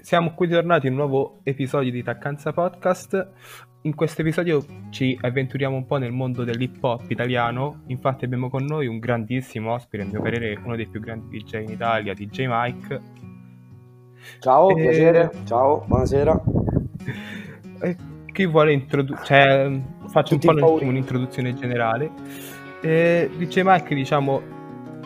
siamo qui tornati in un nuovo episodio di Taccanza Podcast. In questo episodio ci avventuriamo un po' nel mondo dell'hip hop italiano. Infatti, abbiamo con noi un grandissimo ospite, a mio parere, uno dei più grandi DJ in Italia, DJ Mike. Ciao, e... piacere. Ciao, buonasera. E chi vuole introdurre, cioè, faccio Tutti un po' un'introduzione generale. E DJ Mike, diciamo,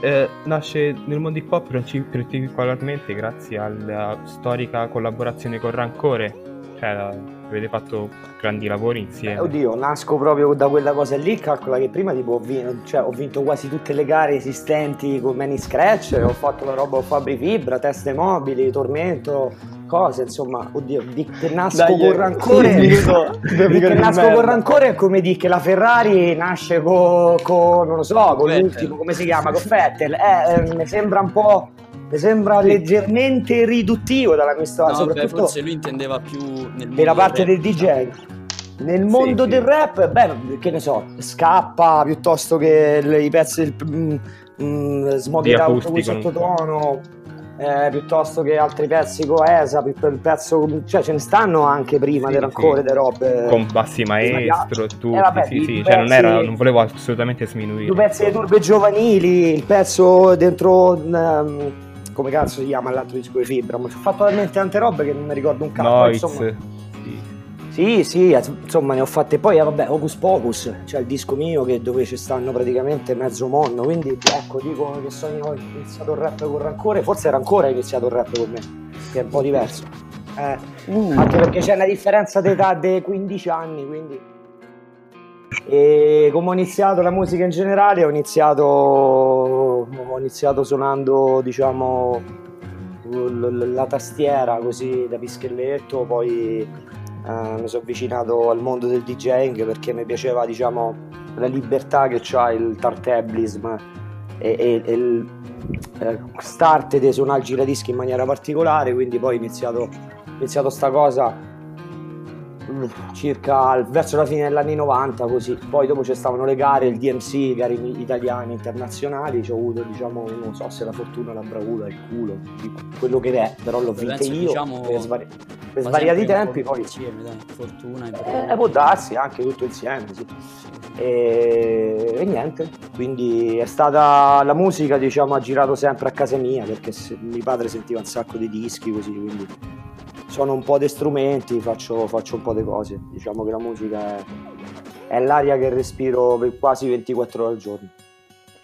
eh, nasce nel mondo hip hop particolarmente grazie alla storica collaborazione con Rancore, cioè avete fatto grandi lavori insieme. Eh, oddio, nasco proprio da quella cosa lì, calcola che prima tipo ho vinto, cioè, ho vinto quasi tutte le gare esistenti con Many Scratch, ho fatto la roba con Fabri Fibra, teste mobili, tormento, cose, insomma, oddio, di che nasco Dai, con eh, rancore, di che nasco con rancore è come di che la Ferrari nasce con, co, non lo so, con Vettel. l'ultimo, come si chiama, con Vettel, eh, eh, mi sembra un po'... Mi sembra leggermente riduttivo dalla storia. No, soprattutto beh, forse lui intendeva più nel mondo della parte del DJ. Nel mondo sì, del rap, beh, che ne so, scappa piuttosto che i pezzi del mm, mm, out con sottotono eh, piuttosto che altri pezzi coesa, il pezzo, cioè ce ne stanno anche prima sì, ancora sì. robe con bassi maestro, tutto, eh, vabbè, sì, sì, cioè non, era, non volevo assolutamente sminuire. Due pezzi di turbe giovanili, il pezzo dentro um, come cazzo si chiama l'altro disco di Fibra, ma ho fatto talmente tante robe che non mi ricordo un cazzo, Noiz. insomma sì, sì, insomma ne ho fatte poi, eh, vabbè, Hocus Pocus, cioè il disco mio che, dove ci stanno praticamente mezzo mondo, quindi ecco, dico che sono ho iniziato il rap con Rancore, forse Rancore ha iniziato il rap con me, che è un po' diverso. Eh, mm. Anche perché c'è una differenza d'età dei 15 anni, quindi... E come ho iniziato la musica in generale, ho iniziato, ho iniziato suonando, diciamo, la tastiera così da pischelletto, poi Uh, mi sono avvicinato al mondo del DJing perché mi piaceva diciamo, la libertà che ha il tartablism e, e, e il eh, start di suonare il giradischi in maniera particolare quindi poi ho iniziato, iniziato sta cosa circa verso la fine degli anni 90 così poi dopo ci stavano le gare il DMC gare italiane internazionali ci ho avuto diciamo non so se la fortuna la bravura il culo quello che è però l'ho vinto io diciamo, per, svari- per svariati tempi poi insieme dai, fortuna e eh, può darsi anche tutto insieme sì. e, e, niente quindi è stata la musica diciamo ha girato sempre a casa mia perché se, mio padre sentiva un sacco di dischi così quindi sono un po' di strumenti, faccio, faccio un po' di cose. Diciamo che la musica è, è, l'aria che respiro per quasi 24 ore al giorno.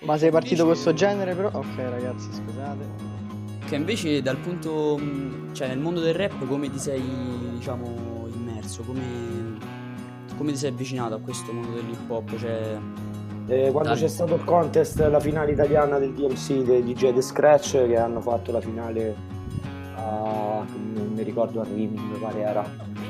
Ma sei partito con questo genere però? Ok ragazzi, scusate. Che invece dal punto, cioè nel mondo del rap come ti sei, diciamo, immerso? Come, come ti sei avvicinato a questo mondo dell'hip hop? Cioè, eh, quando dai. c'è stato il contest, la finale italiana del DMC, dei DJ The Scratch, che hanno fatto la finale a, mi ricordo a Rimini, mi pare era.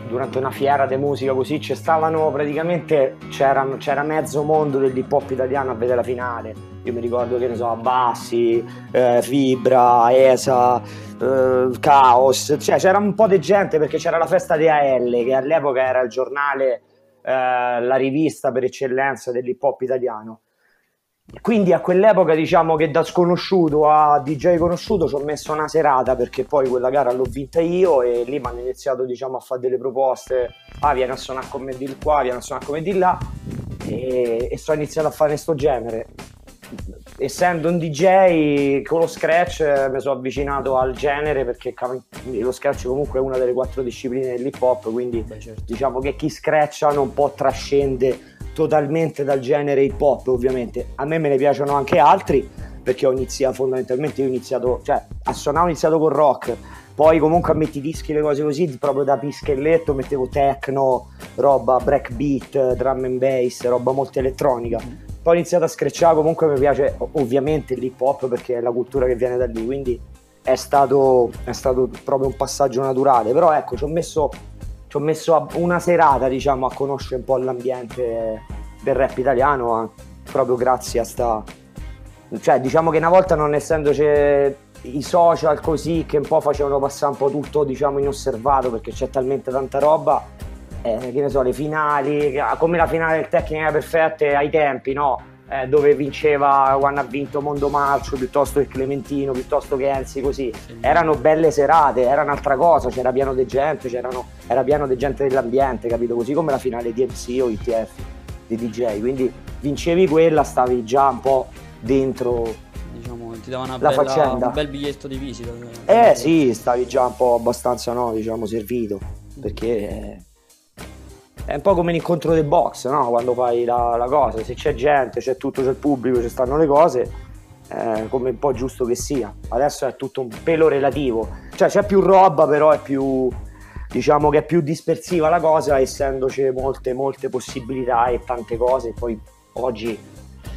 Durante una fiera di musica così ci stavano praticamente c'era, mezzo mondo dell'hip hop italiano a vedere la finale. Io mi ricordo che ne so Bassi, eh, Fibra, Esa eh, Chaos cioè c'era un po' di gente perché c'era la festa di AL che all'epoca era il giornale eh, la rivista per eccellenza dell'hip hop italiano quindi a quell'epoca diciamo che da sconosciuto a DJ conosciuto ci ho messo una serata perché poi quella gara l'ho vinta io e lì mi hanno iniziato diciamo a fare delle proposte. Ah vieni a suonare come di qua vieni a suonare come di là. E, e sto iniziando a fare questo genere. Essendo un DJ con lo scratch mi sono avvicinato al genere perché lo scratch comunque è una delle quattro discipline dell'hip hop quindi Beh, certo. diciamo che chi scratcha non può trascende totalmente dal genere hip hop ovviamente. A me me ne piacciono anche altri perché ho iniziato fondamentalmente io ho iniziato cioè a suonare ho iniziato con rock. Poi comunque a metti dischi le cose così proprio da pischelletto mettevo techno roba breakbeat drum and bass roba molto elettronica. Poi ho iniziato a screcciare comunque mi piace ovviamente l'hip hop perché è la cultura che viene da lì quindi è stato, è stato proprio un passaggio naturale. Però ecco ci ho messo ci ho messo una serata diciamo a conoscere un po' l'ambiente del rap italiano proprio grazie a sta cioè diciamo che una volta non essendoci i social così che un po' facevano passare un po' tutto diciamo inosservato perché c'è talmente tanta roba eh, che ne so le finali come la finale del Tecnica Perfette ai tempi no eh, dove vinceva quando ha vinto Mondo Marcio piuttosto che Clementino, piuttosto che Enzi, così. Erano belle serate, era un'altra cosa, c'era pieno di gente, era pieno di gente dell'ambiente, capito? Così come la finale di MC o ITF di DJ. Quindi vincevi quella, stavi già un po' dentro diciamo, ti davano una bella, faccenda. un bel biglietto di visita. Eh sì, stavi già un po' abbastanza, no, diciamo, servito, perché è un po' come l'incontro del box, no? Quando fai la, la cosa, se c'è gente, c'è tutto, c'è il pubblico, ci stanno le cose, eh, come un po' giusto che sia. Adesso è tutto un pelo relativo, cioè c'è più roba, però è più, diciamo che è più dispersiva la cosa, essendoci molte, molte possibilità e tante cose. Poi oggi,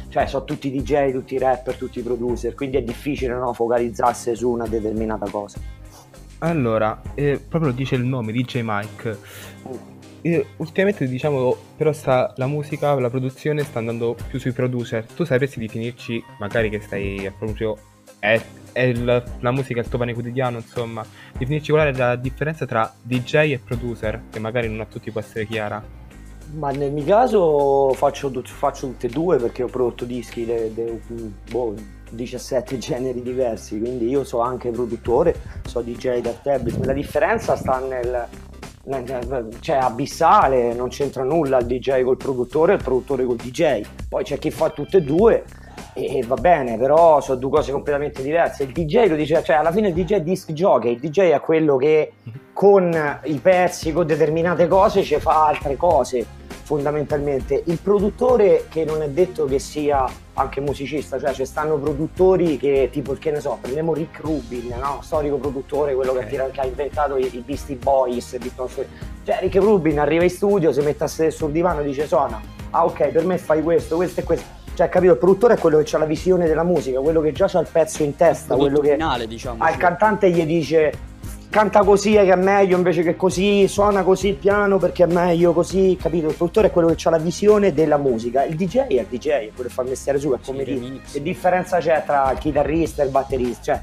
cioè, sono tutti DJ, tutti rapper, tutti producer, quindi è difficile no, focalizzarsi su una determinata cosa. Allora, eh, proprio dice il nome, DJ Mike. Eh, ultimamente diciamo però sta, la musica, la produzione sta andando più sui producer. Tu sapresti definirci, magari che stai proprio... È, è il, la musica il tuo pane quotidiano, insomma, definirci qual è la differenza tra DJ e producer, che magari non a tutti può essere chiara. Ma nel mio caso faccio, faccio tutte e due perché ho prodotto dischi di boh, 17 generi diversi, quindi io so anche produttore, so DJ da tablet. La differenza sta nel, cioè abissale, non c'entra nulla il DJ col produttore e il produttore col DJ. Poi c'è chi fa tutte e due e va bene, però sono due cose completamente diverse. Il DJ lo dice, cioè alla fine il DJ è disc jockey, il DJ è quello che con i pezzi, con determinate cose ci fa altre cose fondamentalmente. Il produttore che non è detto che sia anche musicista, cioè ci stanno produttori che tipo, che ne so, prendiamo Rick Rubin, no? storico produttore, quello che, okay. che, ha inventato i, i Beastie Boys, cioè Rick Rubin arriva in studio, si mette a sedere sul divano e dice suona, ah ok, per me fai questo, questo e questo. Cioè, capito, il produttore è quello che ha la visione della musica, quello che già ha il pezzo in testa, quello che finale, diciamo, al cantante gli dice canta così che è meglio invece che così, suona così il piano perché è meglio così, capito? Il produttore è quello che ha la visione della musica, il DJ è il DJ, è quello che fa il mestiere su, è come sì, dire, che differenza c'è tra il chitarrista e il batterista, cioè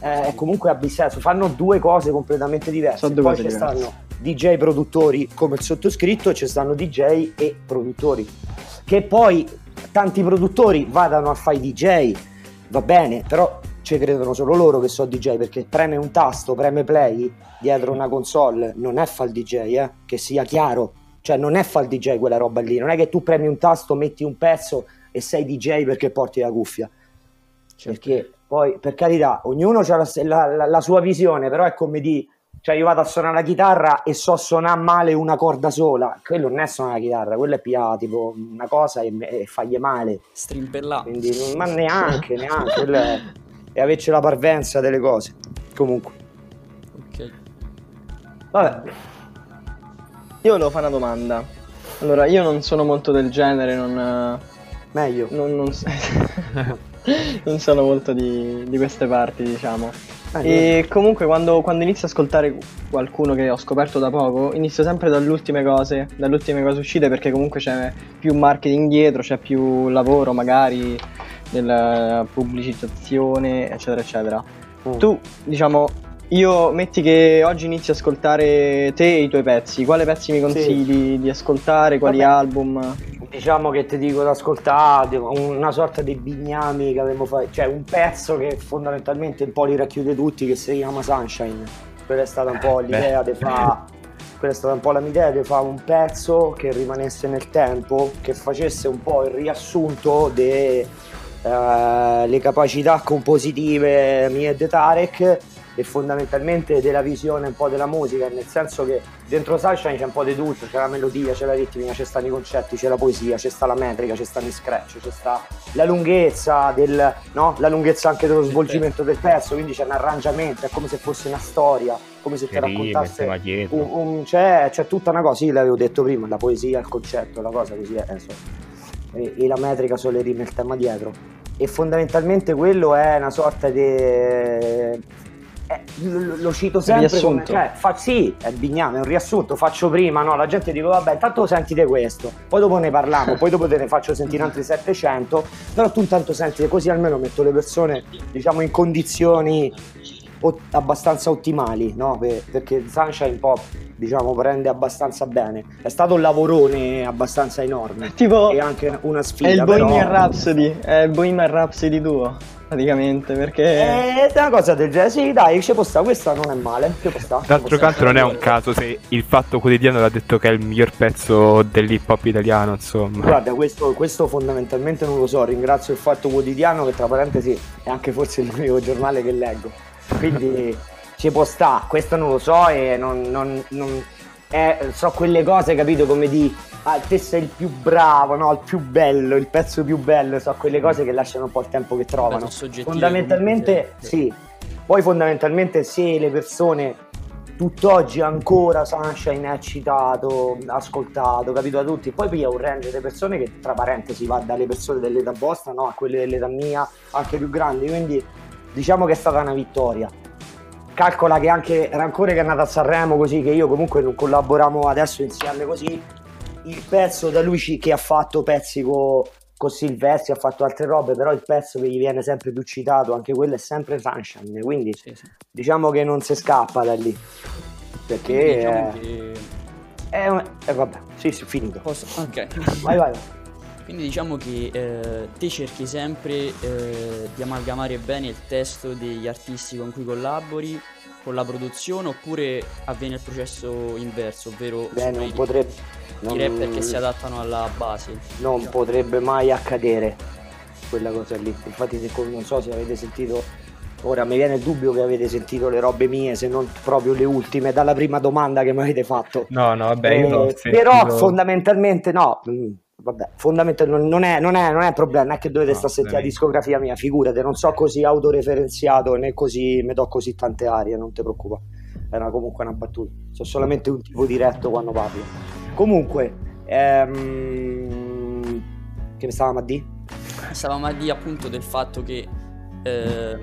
eh, è comunque abissato, fanno due cose completamente diverse, Sono poi ci stanno DJ produttori come il sottoscritto e ci stanno DJ e produttori, che poi tanti produttori vadano a fare i DJ, va bene, però ci credono solo loro che so DJ perché preme un tasto, preme play dietro una console, non è fa il DJ, eh? che sia chiaro, cioè non è fa il DJ quella roba lì, non è che tu premi un tasto, metti un pezzo e sei DJ perché porti la cuffia. Certo. Perché poi, per carità, ognuno ha la, la, la, sua visione, però è come di, cioè io vado a suonare la chitarra e so suonare male una corda sola, quello non è suonare la chitarra, quello è pia tipo una cosa e, e fagli male. Strimpellare. Ma neanche, neanche, quello è e averci la parvenza delle cose. Comunque. Ok. Vabbè. Io volevo fare una domanda. Allora, io non sono molto del genere, non... Meglio. Non, non, non sono molto di, di, queste parti, diciamo. Eh, e comunque quando, quando, inizio ad ascoltare qualcuno che ho scoperto da poco, inizio sempre dalle ultime cose, dalle ultime cose uscite perché comunque c'è più marketing dietro, c'è più lavoro magari della pubblicizzazione, eccetera, eccetera. Mm. Tu, diciamo, io metti che oggi inizi a ascoltare te e i tuoi pezzi, quali pezzi mi consigli sì. di ascoltare, quali Vabbè, album? Diciamo che ti dico di ascoltare una sorta di bignami che avevo fatto, cioè un pezzo che fondamentalmente un po' li racchiude tutti che si chiama Sunshine. Quella è stata un po' l'idea di fare quella è stata un po' la mia idea di fare un pezzo che rimanesse nel tempo, che facesse un po' il riassunto de, eh, le capacità compositive mie di Tarek e fondamentalmente della visione un po' della musica, nel senso che dentro Sunshine c'è un po' di tutto, c'è la melodia, c'è la ritmica, c'è stanno i concetti, c'è la poesia, c'è sta la metrica, c'è stanno i scratch, c'è sta la lunghezza del, no? la lunghezza anche dello svolgimento del pezzo, quindi c'è un arrangiamento, è come se fosse una storia, come se ti raccontasse un, un, c'è, c'è, tutta una cosa, sì l'avevo detto prima, la poesia, il concetto, la cosa così è, insomma e, e la metrica sulle rime il tema dietro e fondamentalmente quello è una sorta di eh, lo, lo, cito sempre come, cioè, fa, sì, è bigname, è un riassunto, faccio prima, no? La gente dice vabbè, intanto sentite questo, poi dopo ne parliamo, poi dopo te ne faccio sentire altri 700, però tu intanto sentite così almeno metto le persone, diciamo, in condizioni ot- abbastanza ottimali, no? Per- perché Sunshine Pop diciamo prende abbastanza bene. È stato un lavorone abbastanza enorme. Tipo e anche una sfida. È il Bohemian. Rhapsody, è il Bohemian Rhapsody duo praticamente perché è una cosa del genere sì dai ci può stare questa non è male d'altro canto non è un caso se il Fatto Quotidiano l'ha detto che è il miglior pezzo dell'hip hop italiano insomma guarda questo, questo, fondamentalmente non lo so ringrazio il Fatto Quotidiano che tra parentesi è anche forse l'unico giornale che leggo quindi ci può stare questo non lo so e non, non, non è, so quelle cose capito come di ah, te sei il più bravo, no? il più bello, il pezzo più bello, so quelle cose che lasciano un po' il tempo che trovano. Fondamentalmente sì, poi fondamentalmente se le persone tutt'oggi ancora Sunshine è citato, ascoltato, capito da tutti, poi piglia un range di persone che tra parentesi va dalle persone dell'età vostra no? a quelle dell'età mia, anche più grandi, quindi diciamo che è stata una vittoria calcola che anche Rancore che è nato a Sanremo così che io comunque non collaboriamo adesso insieme così il pezzo da lui che ha fatto pezzi con con Silvestri, ha fatto altre robe, però il pezzo che gli viene sempre più citato, anche quello è sempre Sunshine, quindi sì, sì. diciamo che non si scappa da lì. Perché diciamo è... Che... È, un... eh, vabbè, sì, sì, finito. Posso... Ok. vai, vai. Quindi diciamo che eh, te cerchi sempre eh, di amalgamare bene il testo degli artisti con cui collabori con la produzione oppure avviene il processo inverso, ovvero Beh, non potrebbe non, i rapper che si adattano alla base. Non diciamo. potrebbe mai accadere quella cosa lì. Infatti se, non so se avete sentito, ora mi viene il dubbio che avete sentito le robe mie, se non proprio le ultime, dalla prima domanda che mi avete fatto. No, no, vabbè, io eh, Però fondamentalmente no. Vabbè, fondamentalmente non è, non, è, non è problema, non è che dovete no, stare a sentire la discografia mia, figurate, non so così autoreferenziato né così mi do così tante arie, non ti preoccupa. Era comunque una battuta, so solamente un tipo diretto quando parlo. Comunque, ehm... che ne stavamo a dire? Stavamo a dire appunto del fatto che ehm,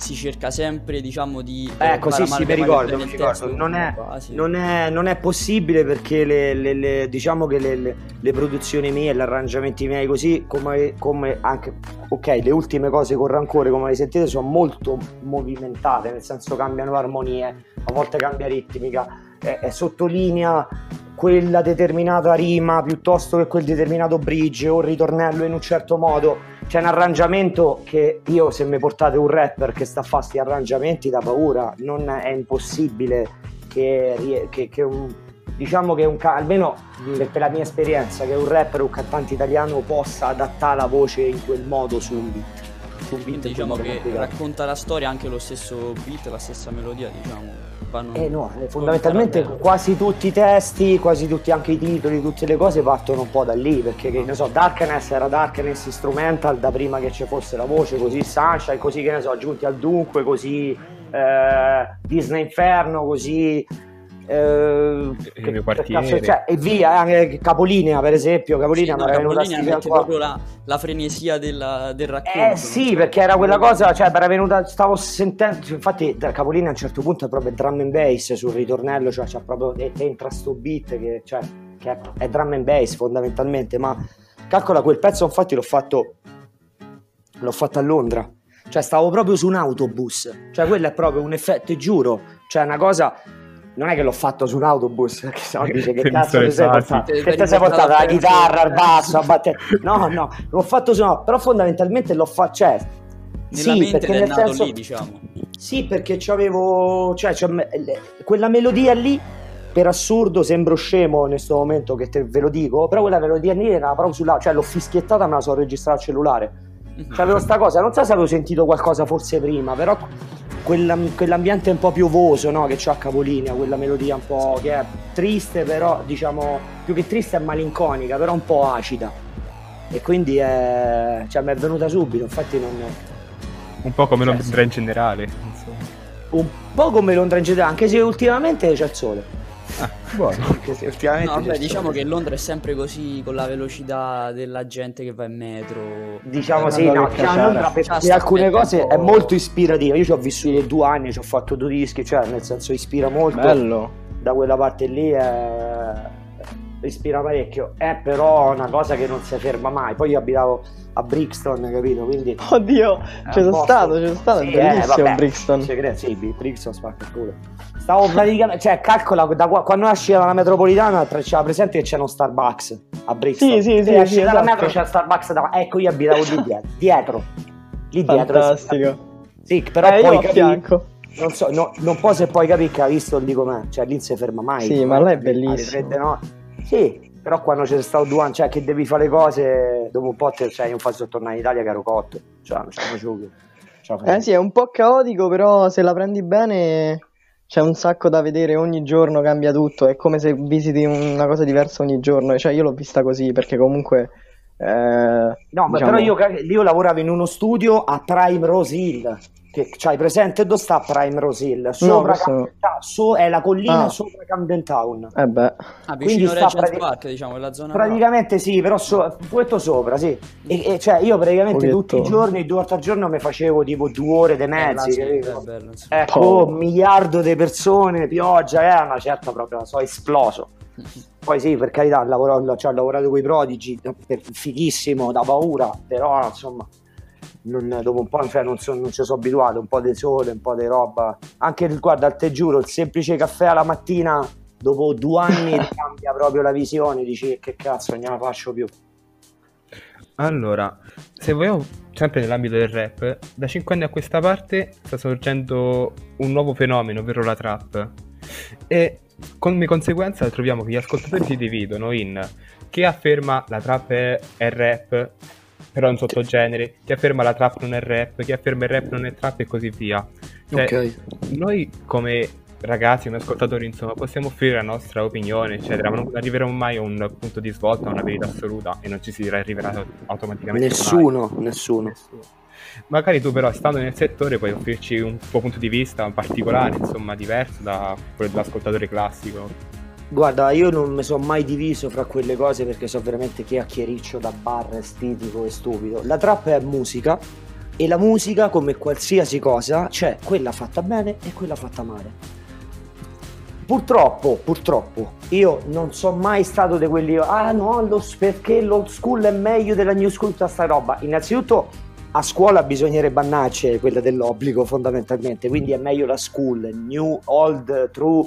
si cerca sempre, diciamo, di... Ecco, sì, sì, mi ricordo, mi ricordo. Non è, non, è, non è, possibile perché le, le, le, diciamo che le, le, produzioni mie, gli arrangiamenti miei così, come, come anche... Ok, le ultime cose con rancore, come le sentite, sono molto movimentate, nel senso cambiano armonie, a volte cambia ritmica, è, è sottolinea quella determinata rima piuttosto che quel determinato bridge o il ritornello in un certo modo. C'è un arrangiamento che io se mi portate un rapper che sta a fare questi arrangiamenti da paura, non è impossibile che, che, che un, diciamo che un, almeno per la mia esperienza che un rapper o un cantante italiano possa adattare la voce in quel modo su un beat. Su un beat diciamo che complicato. racconta la storia anche lo stesso beat, la stessa melodia, diciamo vanno... Eh no, eh, fondamentalmente quasi tutti i testi, quasi tutti anche i titoli, tutte le cose partono un po' da lì, perché che ne so, Darkness era Darkness Instrumental da prima che ci fosse la voce, così Sunshine, così che ne so, aggiunti al dunque, così eh, Disney Inferno, così eh, il mio quartiere cioè, e via anche Capolinea per esempio Capolinea, sì, no, Capolinea mette proprio la, la, frenesia della, del racconto eh sì perché era quella cosa cioè era venuta stavo sentendo cioè, infatti da Capolinea a un certo punto è proprio drum and bass sul ritornello cioè c'è proprio entra sto beat che, cioè, che è, è drum and bass fondamentalmente ma calcola quel pezzo infatti l'ho fatto l'ho fatto a Londra. Cioè stavo proprio su un autobus. Cioè quello è proprio un effetto giuro. Cioè una cosa non è che l'ho fatto su un autobus, perché se no dice che cazzo ti sei portato, che ti sei portato la chitarra, il basso, a battere. No, no, l'ho fatto su no, però fondamentalmente l'ho fatto, cioè, Nella sì, perché nel senso, lì, diciamo. Sì, perché c'avevo, cioè, cioè, quella melodia lì, per assurdo, sembro scemo in questo momento che te, ve lo dico, però quella melodia lì era proprio sulla, cioè l'ho fischiettata me la so registrata al cellulare. Mhm. C'avevo sta cosa, non so se avevo sentito qualcosa forse prima, però quella, quell'ambiente un po' piovoso no? che c'ha Capolinea, quella melodia un po' che è triste, però diciamo più che triste è malinconica, però un po' acida. E quindi è, cioè, mi è venuta subito, infatti non. Un po' come cioè, Londra in generale. Insomma. Un po' come Londra in generale, anche se ultimamente c'è il sole. Ah, buono. no, beh, diciamo che Londra è sempre così con la velocità della gente che va in metro. Diciamo eh, sì, no, cioè, Londra per alcune cose è molto ispirativa. Io ci ho vissuto due anni, ci ho fatto due dischi, cioè nel senso ispira molto. Bello. Da quella parte lì è ispira parecchio. È però una cosa che non si ferma mai. Poi io abitavo a Brixton, capito? Quindi. Oddio, c'è sono stato, c'è stato, sì, bellissimo eh, vabbè, Brixton. Cre- sì, Brixton spacca il culo. Stavo praticamente, cioè, calcola da quando nasce dalla metropolitana c'era presente che c'è uno Starbucks a Brixton. Sì, sì, sì. Esci sì, dalla esatto. metro c'è Starbucks da... Ecco, io abitavo lì dietro. dietro. Lì dietro. Fantastico. Sì, però eh, poi capi... Non so, no, non può se poi capi che ha visto lì com'è. Cioè, lì non si ferma mai. Sì, ma lei è bellissimo. Sì, però quando c'è stato due anni, cioè che devi fare le cose, dopo un po' te, cioè, io faccio tornare in Italia che ero cotto. Cioè, non ce la facevo più. Eh sì, è un po' caotico, però se la prendi bene c'è un sacco da vedere, ogni giorno cambia tutto, è come se visiti una cosa diversa ogni giorno, cioè io l'ho vista così perché comunque... Eh, no, diciamo... però io, io lavoravo in uno studio a Prime Rose Hill, che c'hai presente dove sta Prime Rose Hill? Sopra no, Camden Town, so, è la collina ah. sopra Camden Town. Eh beh. Ah, vicino Regent pratic- Park, diciamo, la zona Praticamente no. sì, però so, poetto sopra, sì. E, e, cioè io praticamente Poetto. tutti i giorni, due volte al giorno mi facevo tipo due ore di mezzi, eh, sì, bello, ecco, oh. un miliardo di persone, pioggia, eh, una certa proprio, so esploso. Poi sì, per carità, lavoro, cioè, ho lavorato con i prodigi, fighissimo, da paura, però insomma non, dopo un po' cioè, non, so, non, ci sono abituato, un po' di sole, un po' di roba. Anche guarda, te giuro, il semplice caffè alla mattina, dopo due anni cambia proprio la visione, dici che cazzo, non la faccio più. Allora, se vogliamo, sempre nell'ambito del rap, da 5 anni a questa parte sta sorgendo un nuovo fenomeno, ovvero la trap. E come conseguenza troviamo che gli ascoltatori si dividono in chi afferma la trap è, è rap però è un sottogenere, chi afferma la trap non è rap, chi afferma il rap non è trap e così via. Cioè, okay. Noi come ragazzi, come ascoltatori, insomma, possiamo offrire la nostra opinione, eccetera, ma non arriveremo mai a un punto di svolta, a una verità assoluta e non ci si arriverà automaticamente. Nessuno, nessuno. nessuno. Magari tu però stando nel settore puoi offrirci un tuo punto di vista particolare, insomma, diverso da quello dell'ascoltatore classico. Guarda, io non mi sono mai diviso fra quelle cose perché so veramente chiacchiericcio da bar, estetico e stupido. La trap è musica e la musica, come qualsiasi cosa, c'è quella fatta bene e quella fatta male. Purtroppo, purtroppo, io non sono mai stato di quelli, ah no, lo, perché l'old school è meglio della new school, tutta sta roba. Innanzitutto a scuola bisognerebbe annarci quella dell'obbligo fondamentalmente, quindi è meglio la school, new, old, true,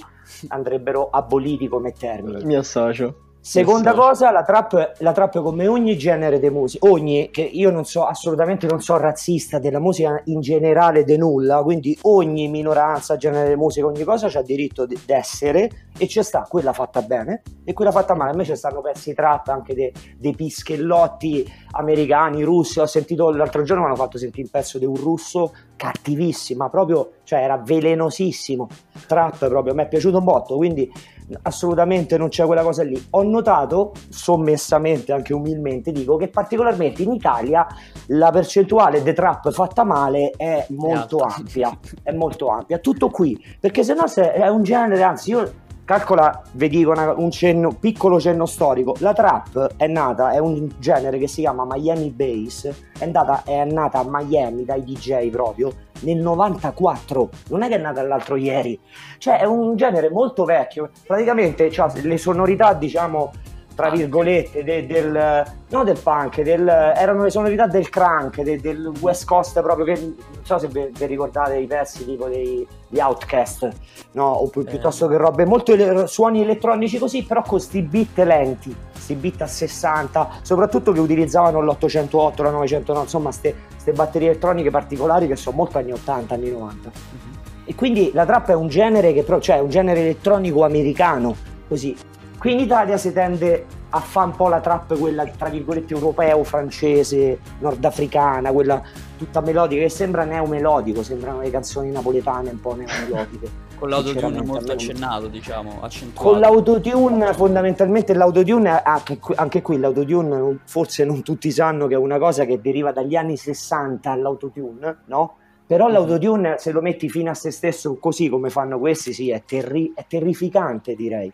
andrebbero aboliti come termini. Mi associo. Seconda cosa, la trap, la trap come ogni genere di musica, ogni, che io non so, assolutamente non so razzista della musica in generale di nulla, quindi ogni minoranza, genere di musica, ogni cosa ha diritto di essere e c'è sta quella fatta bene e quella fatta male. A me ci stanno pezzi trap anche dei de pischellotti americani, russi. Ho sentito l'altro giorno mi hanno fatto sentire un pezzo di un russo cattivissimo, proprio, cioè era velenosissimo. Trap proprio, mi è piaciuto un botto, quindi assolutamente non c'è quella cosa lì. Ho notato, sommessamente, anche umilmente, dico che particolarmente in Italia la percentuale di trap fatta male è molto ampia, è molto ampia. Tutto qui, perché se no è un genere, anzi io calcola, vi dico una, un cenno, piccolo cenno storico, la trap è nata, è un genere che si chiama Miami Bass, è, andata, è nata a Miami dai DJ proprio nel 94, non è che è nata l'altro ieri, cioè è un genere molto vecchio, praticamente cioè, le sonorità diciamo tra virgolette, de, del, no del punk, del, erano le sonorità del crank, de, del West Coast proprio, che non so se vi, ricordate i pezzi tipo dei, di Outcast, no? o eh. piuttosto che robe, molto ele- suoni elettronici così, però con questi beat lenti, questi beat a 60, soprattutto che utilizzavano l'808, la 909, insomma, queste batterie elettroniche particolari che sono molto anni 80, anni 90. Mm-hmm. E quindi la trap è un genere che però, cioè un genere elettronico americano, così Qui in Italia si tende a fare un po' la trap, quella tra virgolette europeo, francese, nordafricana, quella tutta melodica, che sembra neomelodico, sembrano le canzoni napoletane un po' neomelodiche. Con l'autotune molto accennato, diciamo, accentuato. Con l'autotune, fondamentalmente l'autotune, anche qui, anche qui l'autotune, forse non tutti sanno che è una cosa che deriva dagli anni 60 l'autotune, no? Però mm-hmm. l'autotune, se lo metti fino a se stesso così come fanno questi, sì, è, terri- è terrificante direi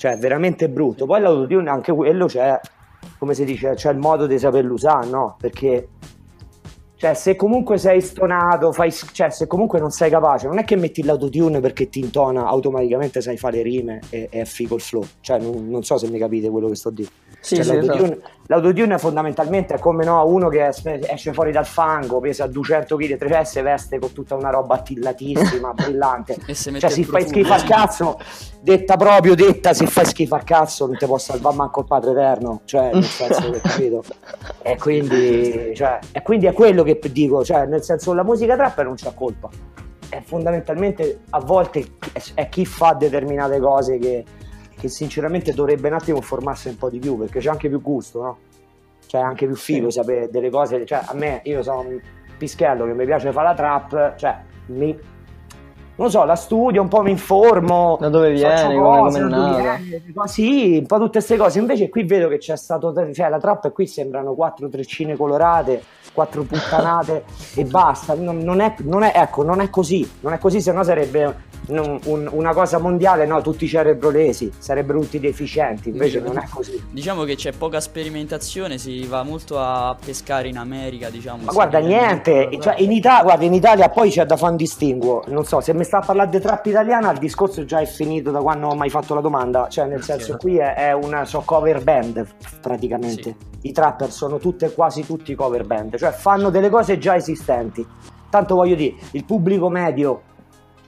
cioè veramente brutto. Poi l'autotune anche quello c'è, come si dice, c'è il modo di saperlo usare, no? Perché Cioè, se comunque sei stonato, fai, cioè, se comunque non sei capace, non è che metti l'autotune perché ti intona automaticamente sai fare rime e, e è figo il flow. Cioè, non, non, so se mi capite quello che sto dicendo. Sì, cioè, sì, l'autotune, esatto. l'autotune fondamentalmente è come no, uno che esce fuori dal fango, pesa 200 kg, 3 s veste con tutta una roba attillatissima, brillante. e se cioè, si fai schifo al cazzo, detta proprio, detta, se fai schifo al cazzo non ti può salvare manco il Padre Eterno. Cioè, nel senso che capito. E quindi, cioè, e quindi è quello che dico, cioè, nel senso la musica trap non c'ha colpa. È fondamentalmente a volte è chi fa determinate cose che che sinceramente dovrebbe un attimo formarsi un po' di più perché c'è anche più gusto, no? Cioè anche più figo sapere delle cose, cioè a me io sono un pischello che mi piace fare la trap, cioè mi, non lo so, la studio, un po' mi informo. Da dove viene, cose, come, come viene, sì, un po' tutte queste cose. Invece qui vedo che c'è stato, cioè la trap e qui sembrano quattro treccine colorate, quattro puttanate e basta. Non, non, è, non, è, ecco, non è così, non è così, se no sarebbe un, un, una cosa mondiale, no, tutti cerebrolesi, sarebbero tutti deficienti, invece diciamo, non è così. Diciamo che c'è poca sperimentazione, si va molto a pescare in America, diciamo. Ma guarda, niente, cioè, in, Italia, guarda, in Italia poi c'è da fare un distinguo, non so, se mi sta a parlare di trap italiana il discorso già è finito da quando ho mai fatto la domanda, cioè nel senso qui è, è una so cover band praticamente. Sì. I trapper sono tutte quasi tutti cover band, cioè fanno delle cose già esistenti. Tanto voglio dire, il pubblico medio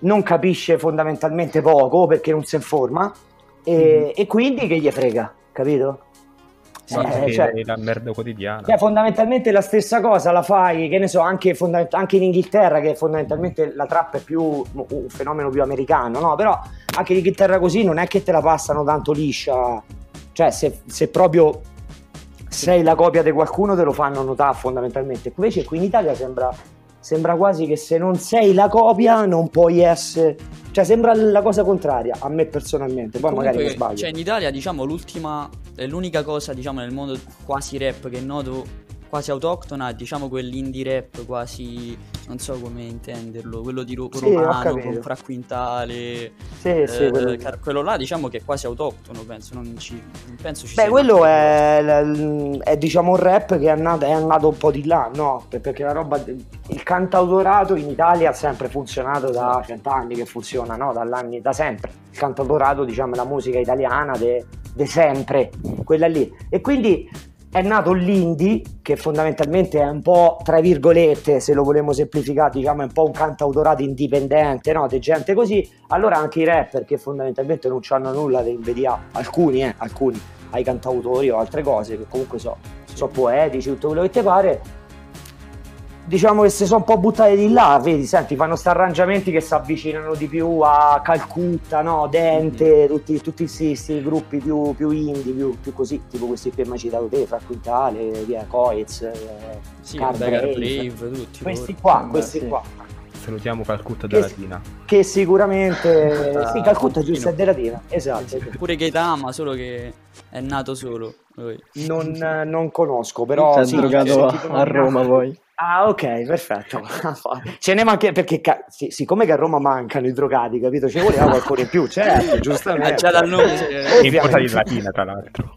non capisce fondamentalmente poco perché non si informa e, mm. e quindi che gli frega, capito? Sì, eh, cioè, la merda quotidiana. Cioè, fondamentalmente la stessa cosa la fai, che ne so, anche, fondament- anche, in Inghilterra, che fondamentalmente la trappa è più un fenomeno più americano, no? Però anche in Inghilterra così non è che te la passano tanto liscia. Cioè, se, se proprio sei la copia di qualcuno te lo fanno notare fondamentalmente. Invece qui in Italia sembra sembra quasi che se non sei la copia non puoi essere cioè sembra la cosa contraria a me personalmente poi Comunque, magari mi sbaglio cioè in Italia diciamo l'ultima è l'unica cosa diciamo nel mondo quasi rap che noto quasi autoctona, diciamo quell'indie rap quasi, non so come intenderlo, quello di Ro- sì, Romano Fra Quintale, sì, eh, sì, quello... Car- quello... là diciamo che è quasi autoctono, penso, non, ci, non penso ci Beh, quello è, è, diciamo un rap che è nato, è nato, un po' di là, no? Perché la roba, il cantautorato in Italia ha sempre funzionato da cent'anni che funziona, no? Dall'anni, da sempre. Il cantautorato, diciamo, è la musica italiana de, de sempre, quella lì. E quindi è nato l'indie, che fondamentalmente è un po', tra virgolette, se lo vogliamo semplificare, diciamo è un po' un cantautorato indipendente, no? Di gente così. Allora anche i rapper che fondamentalmente non hanno nulla da invidiare, alcuni, eh, alcuni, ai cantautori o altre cose, che comunque so, sono poetici, tutto quello che ti pare, diciamo che si sono un po' buttate di là, vedi, senti, fanno questi arrangiamenti che si avvicinano di più a Calcutta, no? Dente, mm. tutti, tutti questi gruppi più, più indie, più, più, così, tipo questi che hai citato te, Fra Quintale, via, Coez, eh, sì, Brave, tutti. Questi qua, questi sì. qua. Salutiamo Calcutta da Latina. Che sicuramente... Sì, Calcutta giusto è della Latina, esatto. Pure Gaetama, solo che è nato solo. Non, non conosco, però... Si è sì, drogato a, a Roma poi. Ah, ok, perfetto. Ce ne manca perché ca- sì, siccome che a Roma mancano i drogati, capito? Ci voleva qualcuno in più, certo, giustamente. Già dal nome. È importato in Latina, tra l'altro.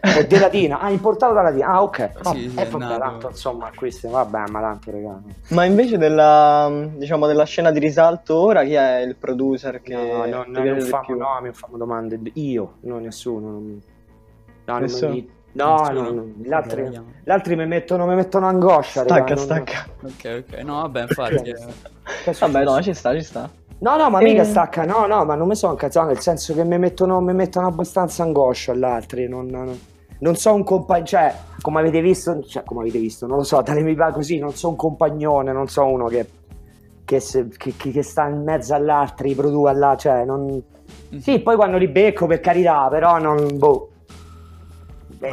È di Latina, ah, importato da Latina. Ah, ok. No, sì, sì, eh, vabbè, tanto, insomma, questi, vabbè, ma tanto, regalo. Ma invece della, diciamo, della scena di risalto ora, chi è il producer che no, no, no, mi famo, no, mi fanno domande. Io, no, nessuno. Non... No, nessuno. non mi No, no, no, gli altri, gli altri mi, mettono, mi mettono angoscia. Stacca, raga, stacca. Non... Ok, ok. No, vabbè, infatti. eh. vabbè, no, ci sta, ci sta. No, no, ma e... mica stacca, no, no, ma non mi sono incazzato, nel senso che mi mettono, mi mettono abbastanza angoscia gli altri, non, non, non so un compagno, cioè, come avete visto, cioè, come avete visto, non lo so, dalle mi va così, non so un compagnone, non so uno che, che, se, che, che sta in mezzo all'altro, produce là, cioè, non... Mm-hmm. Sì, poi quando li becco, per carità, però non, boh.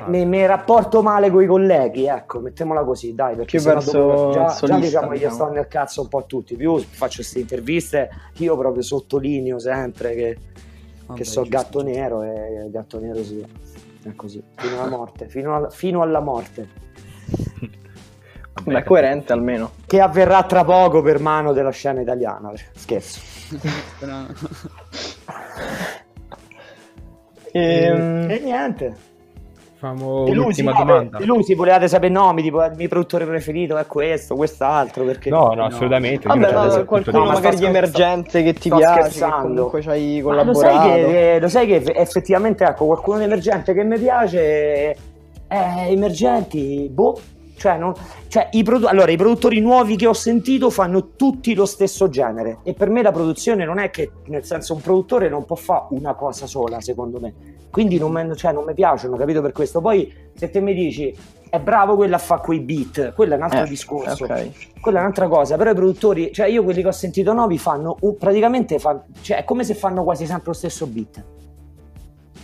Mi, mi, rapporto male con i colleghi, ecco, mettiamola così, dai, perché più verso già, solista, già diciamo, diciamo. gli sto nel cazzo un po' a tutti, più faccio queste interviste, io proprio sottolineo sempre che, Vabbè, che so gatto nero e il gatto nero sì, è così, fino alla morte, fino, alla, fino alla morte. Ma è coerente almeno. Che avverrà tra poco per mano della scena italiana, scherzo. e, e, e niente. Famo l'ultima domanda. Lusi, volevate sapere nomi, tipo il mio produttore preferito è questo, quest'altro, perché... No, no, assolutamente. Vabbè, ma qualcuno no, magari di emergenze che ti piace, che comunque c'hai collaborato. Lo sai, che, lo sai che effettivamente, ecco, qualcuno di emergente che mi piace... Eh, emergenti, boh, cioè, non, cioè i, produ- allora, i produttori nuovi che ho sentito fanno tutti lo stesso genere e per me la produzione non è che, nel senso, un produttore non può fare una cosa sola, secondo me. Quindi non mi cioè, non piacciono, capito per questo. Poi se te mi dici è bravo quello a fare quei beat, quello è un altro eh, discorso. Okay. Quella è un'altra cosa, però i produttori, cioè io quelli che ho sentito nuovi fanno un, praticamente fan, cioè, è come se fanno quasi sempre lo stesso beat.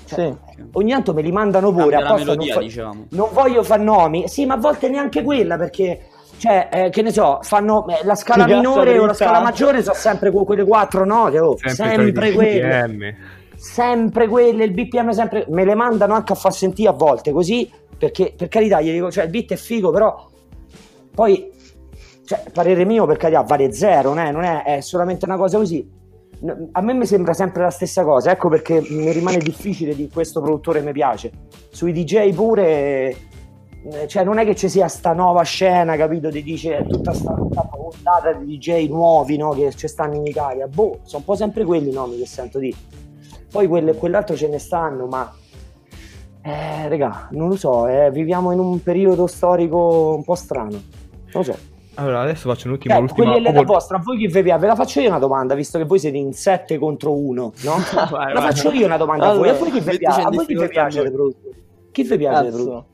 Cioè, sì. Ogni tanto me li mandano pure. Apposta, melodia, non, fa- diciamo. non voglio fare nomi, sì, ma a volte neanche quella perché cioè, eh, che ne so, fanno eh, la scala minore o la scala maggiore sono sempre quelle quattro note, oh, sempre, sempre quelle. Sempre quelle, il BPM sempre me le mandano anche a far sentire a volte così, perché per carità gli dico, cioè il beat è figo, però poi cioè, parere mio per carità vale zero, è, non è, è solamente una cosa così a me mi sembra sempre la stessa cosa, ecco perché mi rimane difficile di questo produttore mi piace. Sui DJ pure, eh, cioè non è che ci sia sta nuova scena, capito? Ti dice tutta sta ondata di DJ nuovi no? che ci stanno in Italia. Boh, sono un po' sempre quelli i nomi che sento di. Poi quelle, quell'altro ce ne stanno, ma eh, regà, non lo so, eh, viviamo in un periodo storico un po' strano. Non lo so. Allora, adesso faccio un'ultima. Eh, quella è la vostra, a voi chi vi piace? Ve la faccio io una domanda, visto che voi siete in 7 contro 1, no? vai, la vai. faccio io una domanda allora, a voi. A voi chi vi piace? A voi chi vi piace le produttori? Chi vi piace le produttori?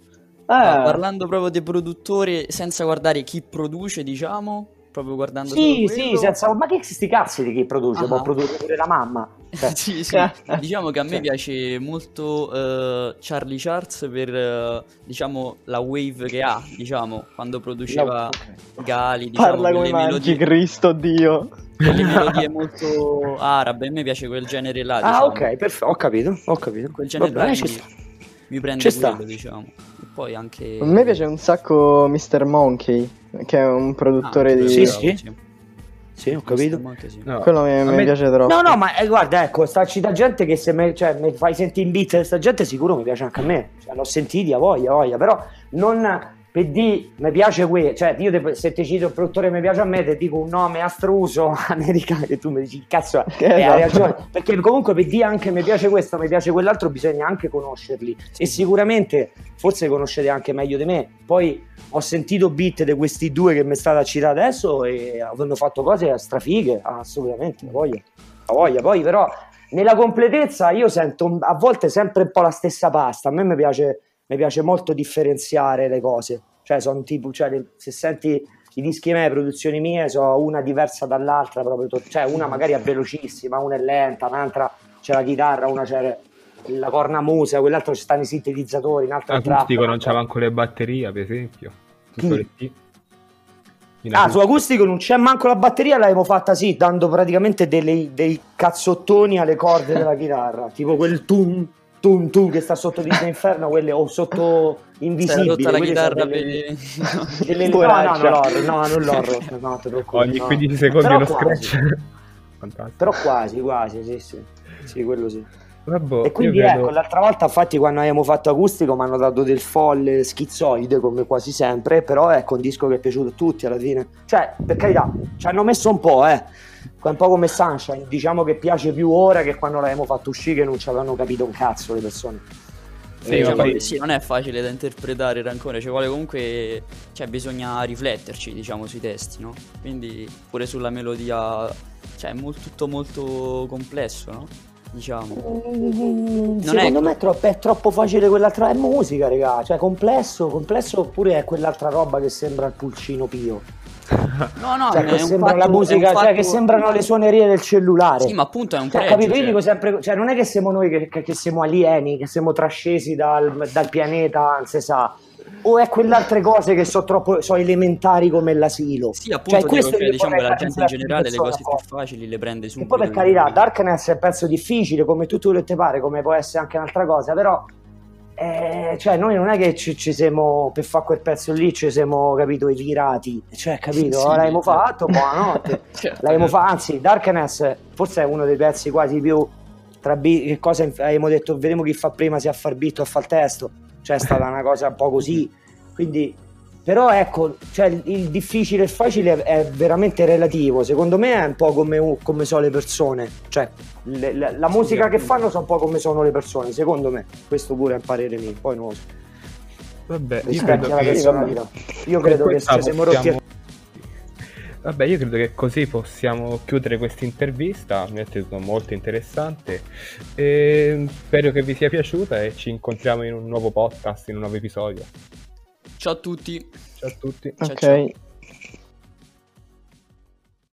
Ah, parlando proprio dei produttori, senza guardare chi produce, diciamo, proprio guardando Sì, sì, senza... ma che sti cazzi di chi produce? Può produrre pure la mamma. Cioè. sì, sì. diciamo che a me cioè. piace molto uh, Charlie Charles per uh, diciamo la wave che ha, diciamo, quando produceva no, okay. Gali, diciamo, Parla come melodie... Cristo Dio. Quelle melodie molto arabe, a me piace quel genere là, ah, diciamo. Ah, ok, perfetto, ho capito, ho capito. Quel genere Vabbè, là mi, mi prende quello, diciamo. Poi anche A me piace un sacco Mr. Monkey, che è un produttore ah, di Sì, sì. Sì, ho capito. No, Quello mi, mi me... piace troppo. No, no, ma eh, guarda, ecco, starci da gente che se me, cioè, mi fai sentire in beat sta gente sicuro mi piace anche a me. Cioè, l'ho sentiti a voglia, a voglia, però non per di mi piace qui, cioè io te, se ti cito il produttore mi piace a me, ti dico un nome astruso americano che tu mi dici cazzo, eh, esatto. hai ragione, perché comunque per di anche mi piace questo, mi piace quell'altro, bisogna anche conoscerli e sicuramente forse conoscete anche meglio di me. Poi ho sentito beat di questi due che mi state a citare adesso e hanno fatto cose strafighe, assolutamente, voglia, voglia. Poi però nella completezza io sento a volte sempre un po' la stessa pasta, a me mi piace mi piace molto differenziare le cose. Cioè, sono tipo, cioè, se senti i dischi miei, produzioni mie, sono una diversa dall'altra, proprio cioè una magari è velocissima, una è lenta, un'altra c'è la chitarra, una c'è la cornamusa, quell'altro ci stanno i sintetizzatori, un'altra Acustico non c'è manco le batterie, per esempio. Ah, su acustico non c'è manco la batteria, l'abbiamo fatta sì, dando praticamente delle, dei cazzottoni alle corde della chitarra, tipo quel tum tum tum che sta sotto Disney Inferno, quelle o sotto Invisibile. la chitarra delle... per... delle... no, no, no, l'horror, no, non l'horror, no, te Ogni 15 secondi Però uno quasi. scratch. Fantastico. Però quasi, quasi, sì, sì. Sì, quello sì. Vabbè, e quindi ecco, vedo... l'altra volta infatti quando abbiamo fatto acustico mi hanno dato del folle schizzoide come quasi sempre, però ecco un disco che è piaciuto a tutti alla fine. Cioè, per carità, ci hanno messo un po', eh un po' come Sunshine, diciamo che piace più ora che quando l'abbiamo fatto uscire che non ci avevano capito un cazzo le persone. Sì, eh, poi... sì, non è facile da interpretare Rancone, ci vuole comunque, cioè bisogna rifletterci diciamo sui testi, no? Quindi pure sulla melodia, cioè è molto, tutto molto complesso, no? Diciamo. Mm, secondo è... me è troppo, è troppo, facile quell'altra, è musica raga, cioè complesso, complesso oppure è quell'altra roba che sembra il pulcino pio. No, no, cioè, che sembra la musica, fatto... cioè che sembrano le suonerie del cellulare. Sì, ma appunto è un cioè, pregio. Capito? Cioè. Io dico sempre, cioè non è che siamo noi che, che, che siamo alieni, che siamo trascesi dal, dal pianeta, si sa o è quell'altre cose che sono troppo sono elementari come l'asilo. Sì, appunto, cioè, questo cioè, diciamo che la gente in generale le cose più facili le prende subito. E poi per carità, Darkness è un pezzo difficile, come tutto quello che ti pare, come può essere anche un'altra cosa, però eh, cioè noi non è che ci, ci, siamo per fare quel pezzo lì ci siamo capito i virati cioè capito sì, l'abbiamo certo. fatto buonanotte certo, l'abbiamo fatto anzi Darkness forse è uno dei pezzi quasi più tra B che cosa abbiamo detto vedremo chi fa prima se a far beat o a far testo cioè è stata una cosa un po' così. Quindi, però ecco, cioè, il difficile e il facile è, veramente relativo. Secondo me è un po' come, come sono le persone. Cioè, le, le, la musica che fanno sono un po' come sono le persone, secondo me. Questo pure è un parere mio, poi non lo so. Vabbè, io credo, che, io credo che siamo rotti Vabbè, io credo che così possiamo chiudere questa intervista, mi è stato molto interessante. E spero che vi sia piaciuta e ci incontriamo in un nuovo podcast, in un nuovo episodio. Ciao a tutti. Ciao a tutti. Ok. Ciao, ciao.